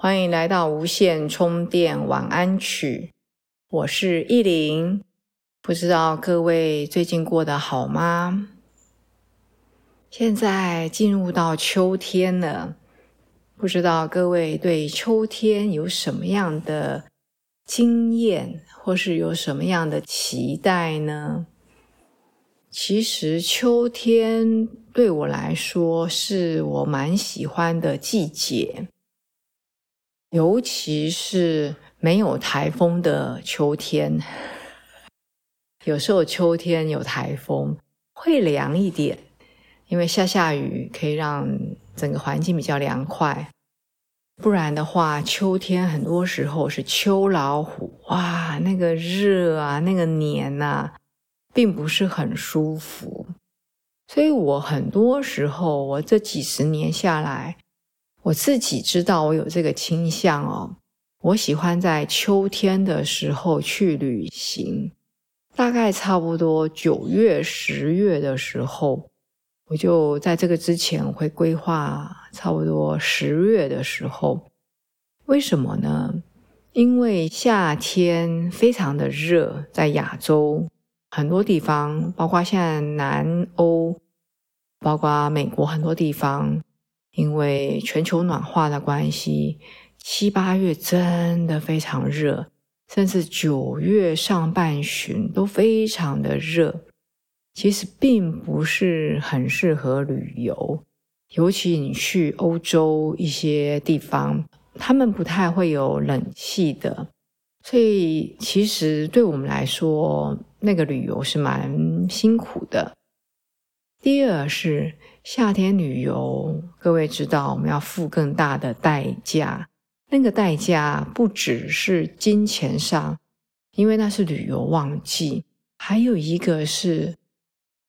欢迎来到无线充电晚安曲，我是意林。不知道各位最近过得好吗？现在进入到秋天了，不知道各位对秋天有什么样的经验，或是有什么样的期待呢？其实秋天对我来说是我蛮喜欢的季节。尤其是没有台风的秋天，有时候秋天有台风会凉一点，因为下下雨可以让整个环境比较凉快。不然的话，秋天很多时候是秋老虎，哇，那个热啊，那个黏呐，并不是很舒服。所以我很多时候，我这几十年下来。我自己知道我有这个倾向哦，我喜欢在秋天的时候去旅行，大概差不多九月、十月的时候，我就在这个之前会规划差不多十月的时候。为什么呢？因为夏天非常的热，在亚洲很多地方，包括现在南欧，包括美国很多地方。因为全球暖化的关系，七八月真的非常热，甚至九月上半旬都非常的热。其实并不是很适合旅游，尤其你去欧洲一些地方，他们不太会有冷气的，所以其实对我们来说，那个旅游是蛮辛苦的。第二是。夏天旅游，各位知道我们要付更大的代价。那个代价不只是金钱上，因为那是旅游旺季；还有一个是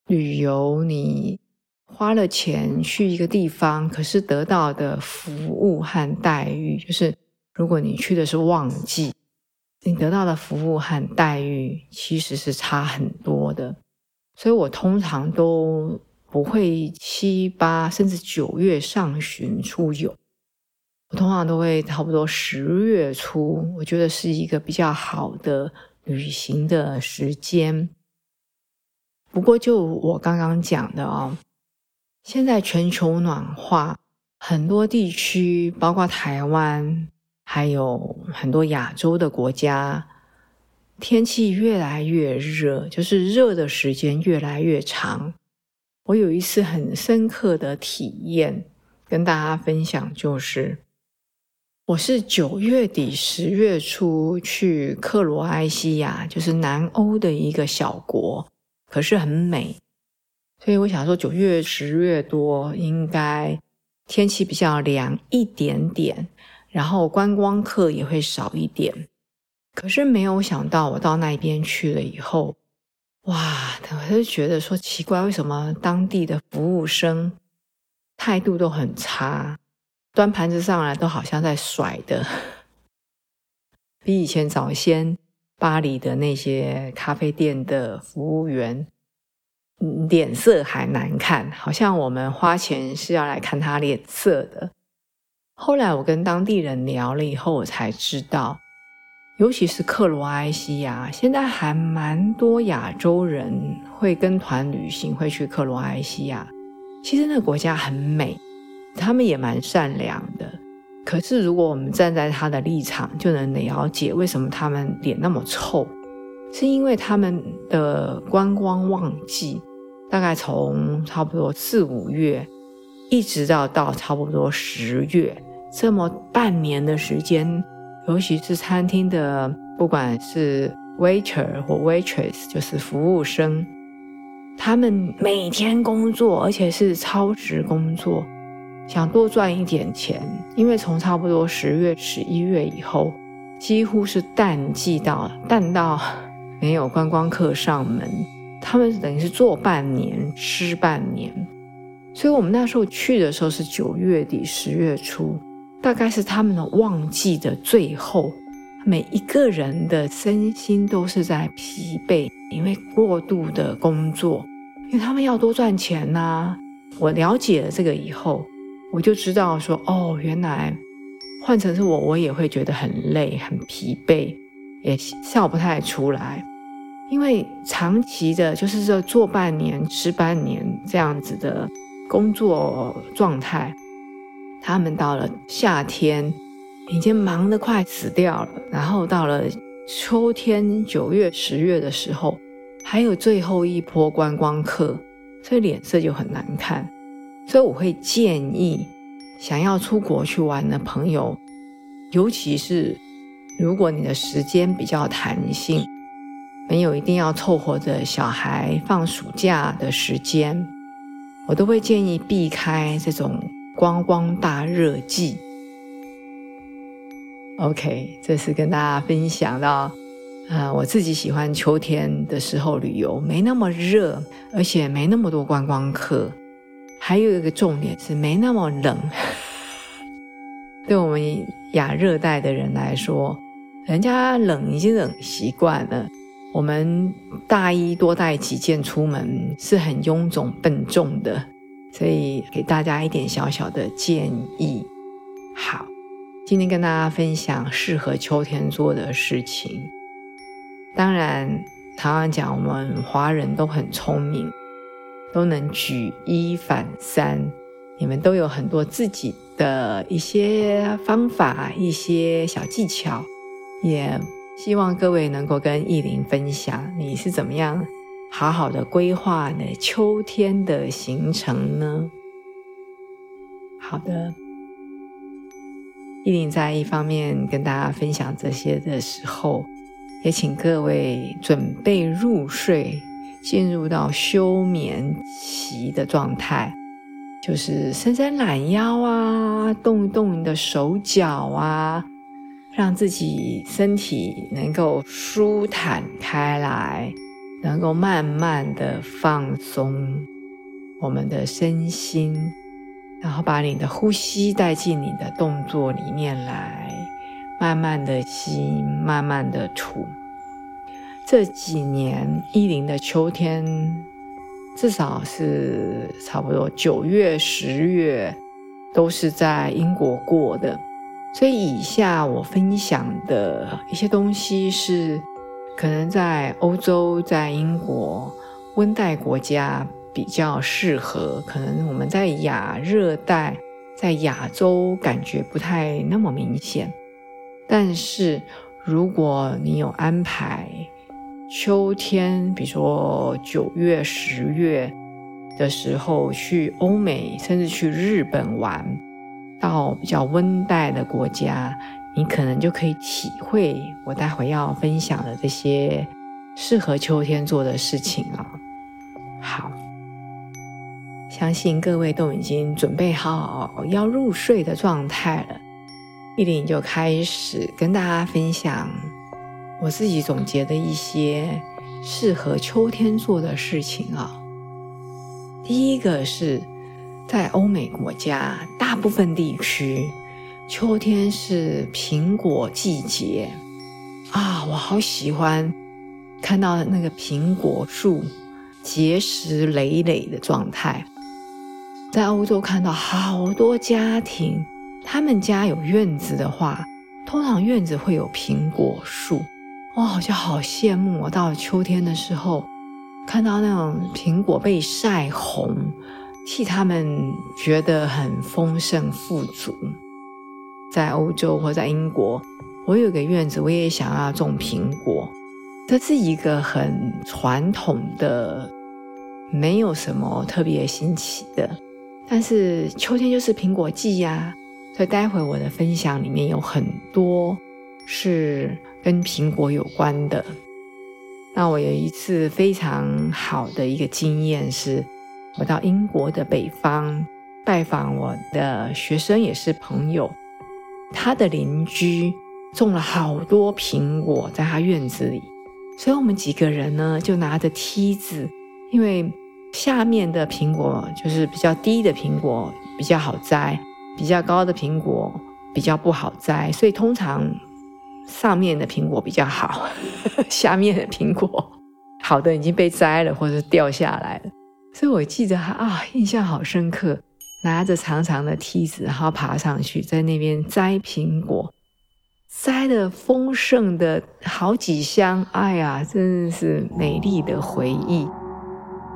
旅游，你花了钱去一个地方，可是得到的服务和待遇，就是如果你去的是旺季，你得到的服务和待遇其实是差很多的。所以我通常都。不会七八甚至九月上旬出游，我通常都会差不多十月初，我觉得是一个比较好的旅行的时间。不过就我刚刚讲的哦，现在全球暖化，很多地区，包括台湾，还有很多亚洲的国家，天气越来越热，就是热的时间越来越长。我有一次很深刻的体验，跟大家分享，就是我是九月底十月初去克罗埃西亚，就是南欧的一个小国，可是很美。所以我想说，九月十月多应该天气比较凉一点点，然后观光客也会少一点。可是没有想到，我到那边去了以后。哇，我就觉得说奇怪，为什么当地的服务生态度都很差，端盘子上来都好像在甩的，比以前早先巴黎的那些咖啡店的服务员脸色还难看，好像我们花钱是要来看他脸色的。后来我跟当地人聊了以后，我才知道。尤其是克罗埃西亚，现在还蛮多亚洲人会跟团旅行，会去克罗埃西亚。其实那个国家很美，他们也蛮善良的。可是如果我们站在他的立场，就能了解为什么他们脸那么臭，是因为他们的观光旺季大概从差不多四五月，一直到到差不多十月，这么半年的时间。尤其是餐厅的，不管是 waiter 或 waitress，就是服务生，他们每天工作，而且是超时工作，想多赚一点钱。因为从差不多十月、十一月以后，几乎是淡季到淡到没有观光客上门，他们等于是做半年吃半年。所以我们那时候去的时候是九月底十月初，大概是他们的旺季的最后，每一个人的身心都是在疲惫，因为过度的工作，因为他们要多赚钱呐。我了解了这个以后，我就知道说，哦，原来。换成是我，我也会觉得很累、很疲惫，也笑不太出来，因为长期的，就是这做半年、吃半年这样子的工作状态，他们到了夏天已经忙得快死掉了，然后到了秋天九月、十月的时候，还有最后一波观光客，所以脸色就很难看，所以我会建议。想要出国去玩的朋友，尤其是如果你的时间比较弹性，没有一定要凑合着小孩放暑假的时间，我都会建议避开这种观光大热季。OK，这是跟大家分享到，呃，我自己喜欢秋天的时候旅游，没那么热，而且没那么多观光客。还有一个重点是没那么冷，对我们亚热带的人来说，人家冷已经冷习惯了。我们大衣多带几件出门是很臃肿笨重的，所以给大家一点小小的建议。好，今天跟大家分享适合秋天做的事情。当然，常常讲我们华人都很聪明。都能举一反三，你们都有很多自己的一些方法、一些小技巧，也希望各位能够跟意林分享，你是怎么样好好的规划呢秋天的行程呢？好的，意林在一方面跟大家分享这些的时候，也请各位准备入睡。进入到休眠期的状态，就是伸伸懒腰啊，动一动你的手脚啊，让自己身体能够舒坦开来，能够慢慢的放松我们的身心，然后把你的呼吸带进你的动作里面来，慢慢的吸，慢慢的吐。这几年一零的秋天，至少是差不多九月、十月，都是在英国过的。所以以下我分享的一些东西是，可能在欧洲、在英国温带国家比较适合。可能我们在亚热带，在亚洲感觉不太那么明显。但是如果你有安排，秋天，比如说九月、十月的时候去欧美，甚至去日本玩，到比较温带的国家，你可能就可以体会我待会要分享的这些适合秋天做的事情啊。好，相信各位都已经准备好要入睡的状态了，一林就开始跟大家分享。我自己总结的一些适合秋天做的事情啊，第一个是在欧美国家，大部分地区秋天是苹果季节啊，我好喜欢看到那个苹果树结实累累的状态。在欧洲看到好多家庭，他们家有院子的话，通常院子会有苹果树。哇，就好羡慕！我到了秋天的时候，看到那种苹果被晒红，替他们觉得很丰盛富足。在欧洲或在英国，我有个院子，我也想要种苹果。这是一个很传统的，没有什么特别新奇的。但是秋天就是苹果季呀，所以待会我的分享里面有很多是。跟苹果有关的，那我有一次非常好的一个经验是，我到英国的北方拜访我的学生，也是朋友，他的邻居种了好多苹果在他院子里，所以我们几个人呢就拿着梯子，因为下面的苹果就是比较低的苹果比较好摘，比较高的苹果比较不好摘，所以通常上面的苹果比较好，下面的苹果好的已经被摘了或者掉下来了，所以我记得啊，印象好深刻。拿着长长的梯子，然后爬上去，在那边摘苹果，摘的丰盛的好几箱，哎呀，真的是美丽的回忆。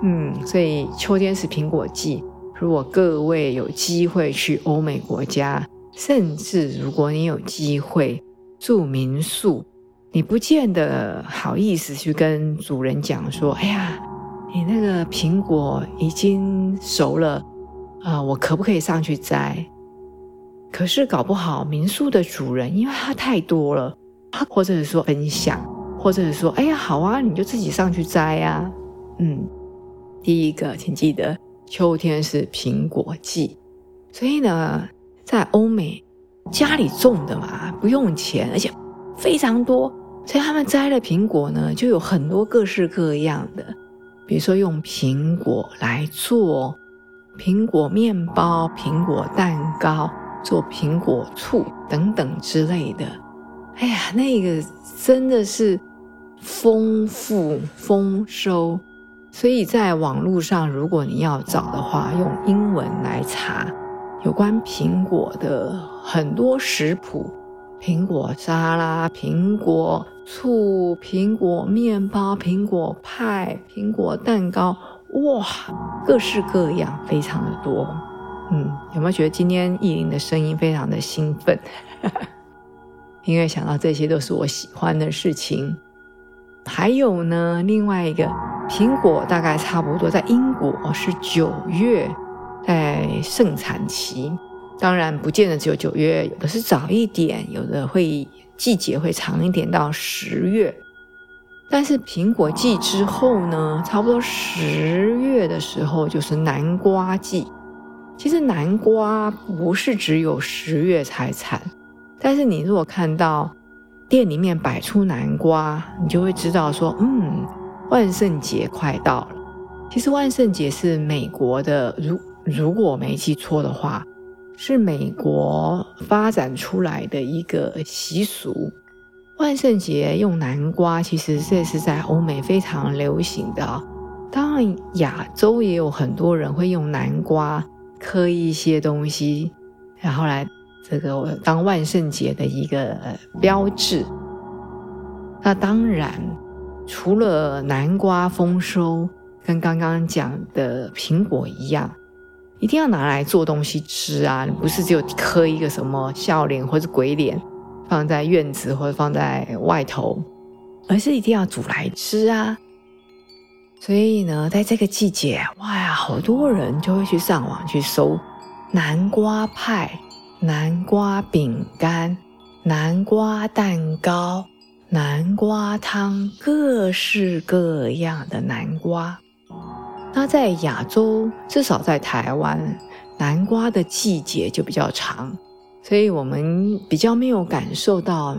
嗯，所以秋天是苹果季。如果各位有机会去欧美国家，甚至如果你有机会住民宿，你不见得好意思去跟主人讲说：“哎呀，你那个苹果已经熟了。”啊，我可不可以上去摘？可是搞不好民宿的主人，因为他太多了，他或者是说分享，或者是说，哎呀，好啊，你就自己上去摘呀。嗯，第一个，请记得，秋天是苹果季，所以呢，在欧美家里种的嘛，不用钱，而且非常多，所以他们摘了苹果呢，就有很多各式各样的，比如说用苹果来做。苹果面包、苹果蛋糕、做苹果醋等等之类的，哎呀，那个真的是丰富丰收。所以在网络上，如果你要找的话，用英文来查有关苹果的很多食谱：苹果沙拉、苹果醋、苹果面包、苹果派、苹果蛋糕。哇，各式各样，非常的多。嗯，有没有觉得今天意林的声音非常的兴奋？因为想到这些都是我喜欢的事情。还有呢，另外一个苹果大概差不多在英国是九月在盛产期，当然不见得只有九月，有的是早一点，有的会季节会长一点到十月。但是苹果季之后呢，差不多十月的时候就是南瓜季。其实南瓜不是只有十月才产，但是你如果看到店里面摆出南瓜，你就会知道说，嗯，万圣节快到了。其实万圣节是美国的，如如果我没记错的话，是美国发展出来的一个习俗。万圣节用南瓜，其实这是在欧美非常流行的。当然，亚洲也有很多人会用南瓜刻一些东西，然后来这个当万圣节的一个标志。那当然，除了南瓜丰收，跟刚刚讲的苹果一样，一定要拿来做东西吃啊！不是只有刻一个什么笑脸或者鬼脸。放在院子或者放在外头，而是一定要煮来吃啊！所以呢，在这个季节，哇呀，好多人就会去上网去搜南瓜派、南瓜饼干、南瓜蛋糕、南瓜汤，各式各样的南瓜。那在亚洲，至少在台湾，南瓜的季节就比较长。所以我们比较没有感受到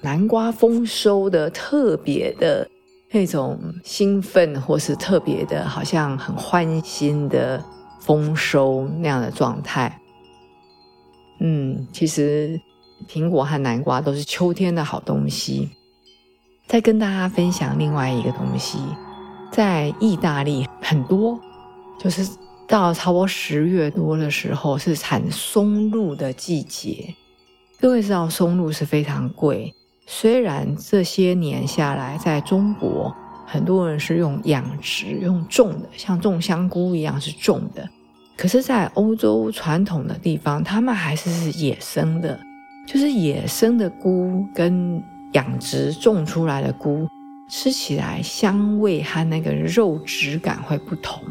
南瓜丰收的特别的那种兴奋，或是特别的，好像很欢欣的丰收那样的状态。嗯，其实苹果和南瓜都是秋天的好东西。再跟大家分享另外一个东西，在意大利很多，就是。到差不多十月多的时候，是产松露的季节。各位知道松露是非常贵，虽然这些年下来，在中国很多人是用养殖、用种的，像种香菇一样是种的。可是，在欧洲传统的地方，他们还是是野生的，就是野生的菇跟养殖种出来的菇，吃起来香味和那个肉质感会不同。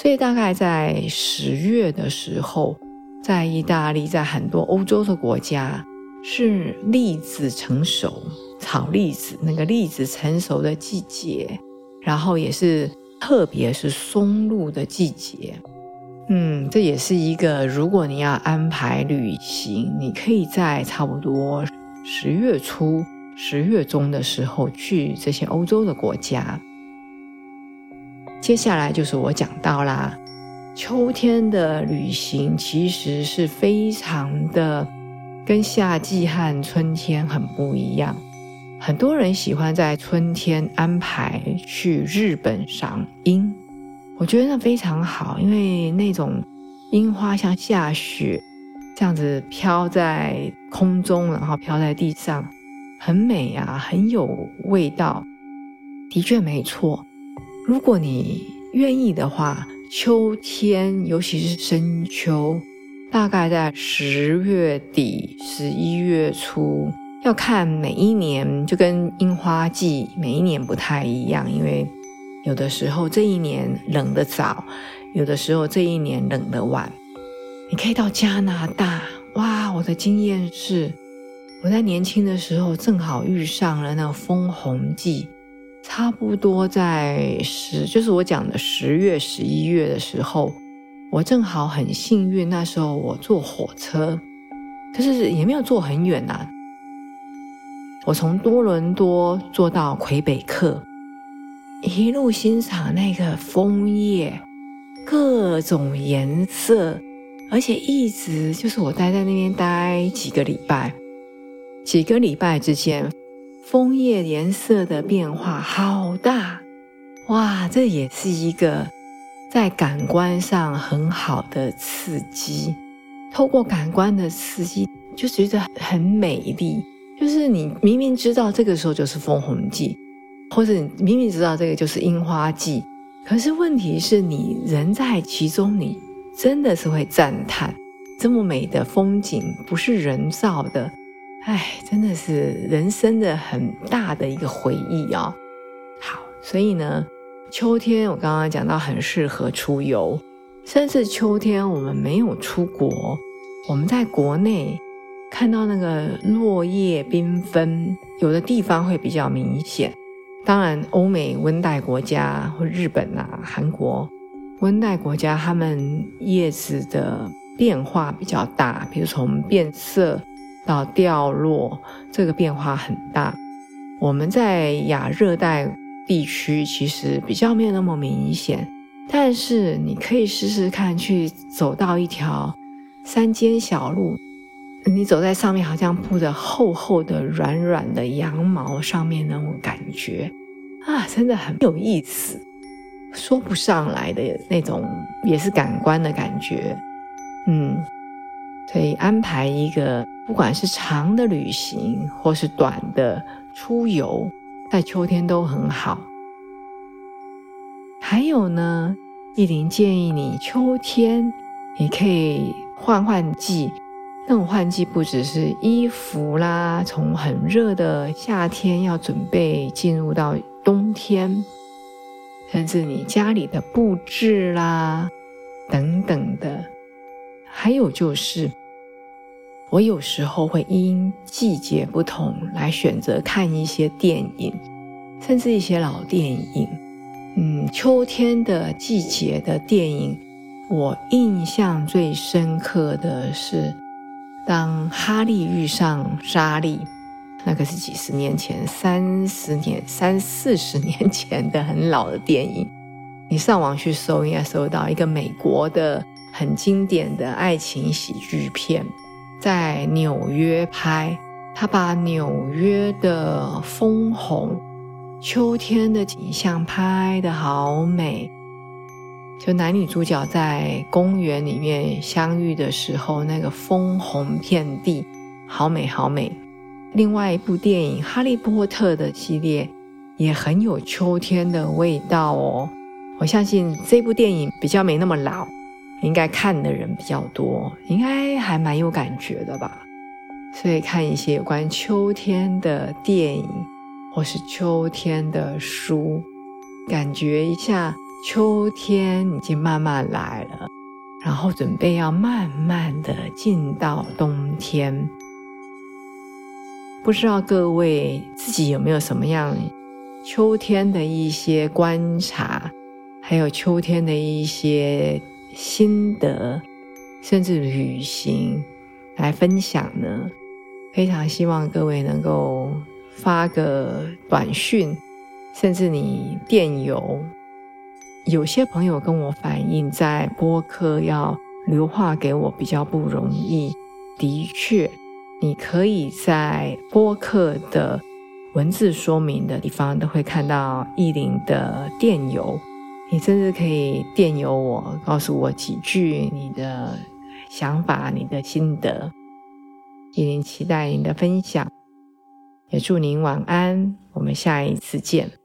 所以大概在十月的时候，在意大利，在很多欧洲的国家，是栗子成熟、炒栗子那个栗子成熟的季节，然后也是特别是松露的季节。嗯，这也是一个如果你要安排旅行，你可以在差不多十月初、十月中的时候去这些欧洲的国家。接下来就是我讲到啦，秋天的旅行其实是非常的跟夏季和春天很不一样。很多人喜欢在春天安排去日本赏樱，我觉得那非常好，因为那种樱花像下雪这样子飘在空中，然后飘在地上，很美啊，很有味道。的确没错，如果你愿意的话，秋天尤其是深秋，大概在十月底、十一月初。要看每一年，就跟樱花季每一年不太一样，因为有的时候这一年冷得早，有的时候这一年冷得晚。你可以到加拿大，哇！我的经验是，我在年轻的时候正好遇上了那个枫红季，差不多在十，就是我讲的十月、十一月的时候，我正好很幸运，那时候我坐火车，可是也没有坐很远呐。我从多伦多坐到魁北克，一路欣赏那个枫叶，各种颜色，而且一直就是我待在那边待几个礼拜，几个礼拜之间，枫叶颜色的变化好大，哇！这也是一个在感官上很好的刺激，透过感官的刺激，就觉得很美丽。就是你明明知道这个时候就是枫红季，或者你明明知道这个就是樱花季，可是问题是你人在其中，你真的是会赞叹这么美的风景不是人造的，哎，真的是人生的很大的一个回忆啊。好，所以呢，秋天我刚刚讲到很适合出游，甚至秋天我们没有出国，我们在国内。看到那个落叶缤纷，有的地方会比较明显。当然，欧美温带国家或日本啊、韩国温带国家，他们叶子的变化比较大，比如从变色到掉落，这个变化很大。我们在亚热带地区其实比较没有那么明显，但是你可以试试看，去走到一条山间小路。你走在上面，好像铺着厚厚的、软软的羊毛，上面那种感觉啊，真的很有意思，说不上来的那种，也是感官的感觉。嗯，所以安排一个，不管是长的旅行或是短的出游，在秋天都很好。还有呢，意林建议你秋天你可以换换季。那种换季不只是衣服啦，从很热的夏天要准备进入到冬天，甚至你家里的布置啦等等的，还有就是，我有时候会因季节不同来选择看一些电影，甚至一些老电影。嗯，秋天的季节的电影，我印象最深刻的是。当哈利遇上莎莉，那可是几十年前、三十年、三四十年前的很老的电影。你上网去搜，应该搜到一个美国的很经典的爱情喜剧片，在纽约拍。他把纽约的枫红、秋天的景象拍得好美。就男女主角在公园里面相遇的时候，那个枫红遍地，好美好美。另外一部电影《哈利波特》的系列也很有秋天的味道哦。我相信这部电影比较没那么老，应该看的人比较多，应该还蛮有感觉的吧。所以看一些有关秋天的电影或是秋天的书，感觉一下。秋天已经慢慢来了，然后准备要慢慢的进到冬天。不知道各位自己有没有什么样秋天的一些观察，还有秋天的一些心得，甚至旅行来分享呢？非常希望各位能够发个短讯，甚至你电邮。有些朋友跟我反映，在播客要留话给我比较不容易。的确，你可以在播客的文字说明的地方都会看到意林的电邮，你甚至可以电邮我，告诉我几句你的想法、你的心得。也您期待您的分享，也祝您晚安，我们下一次见。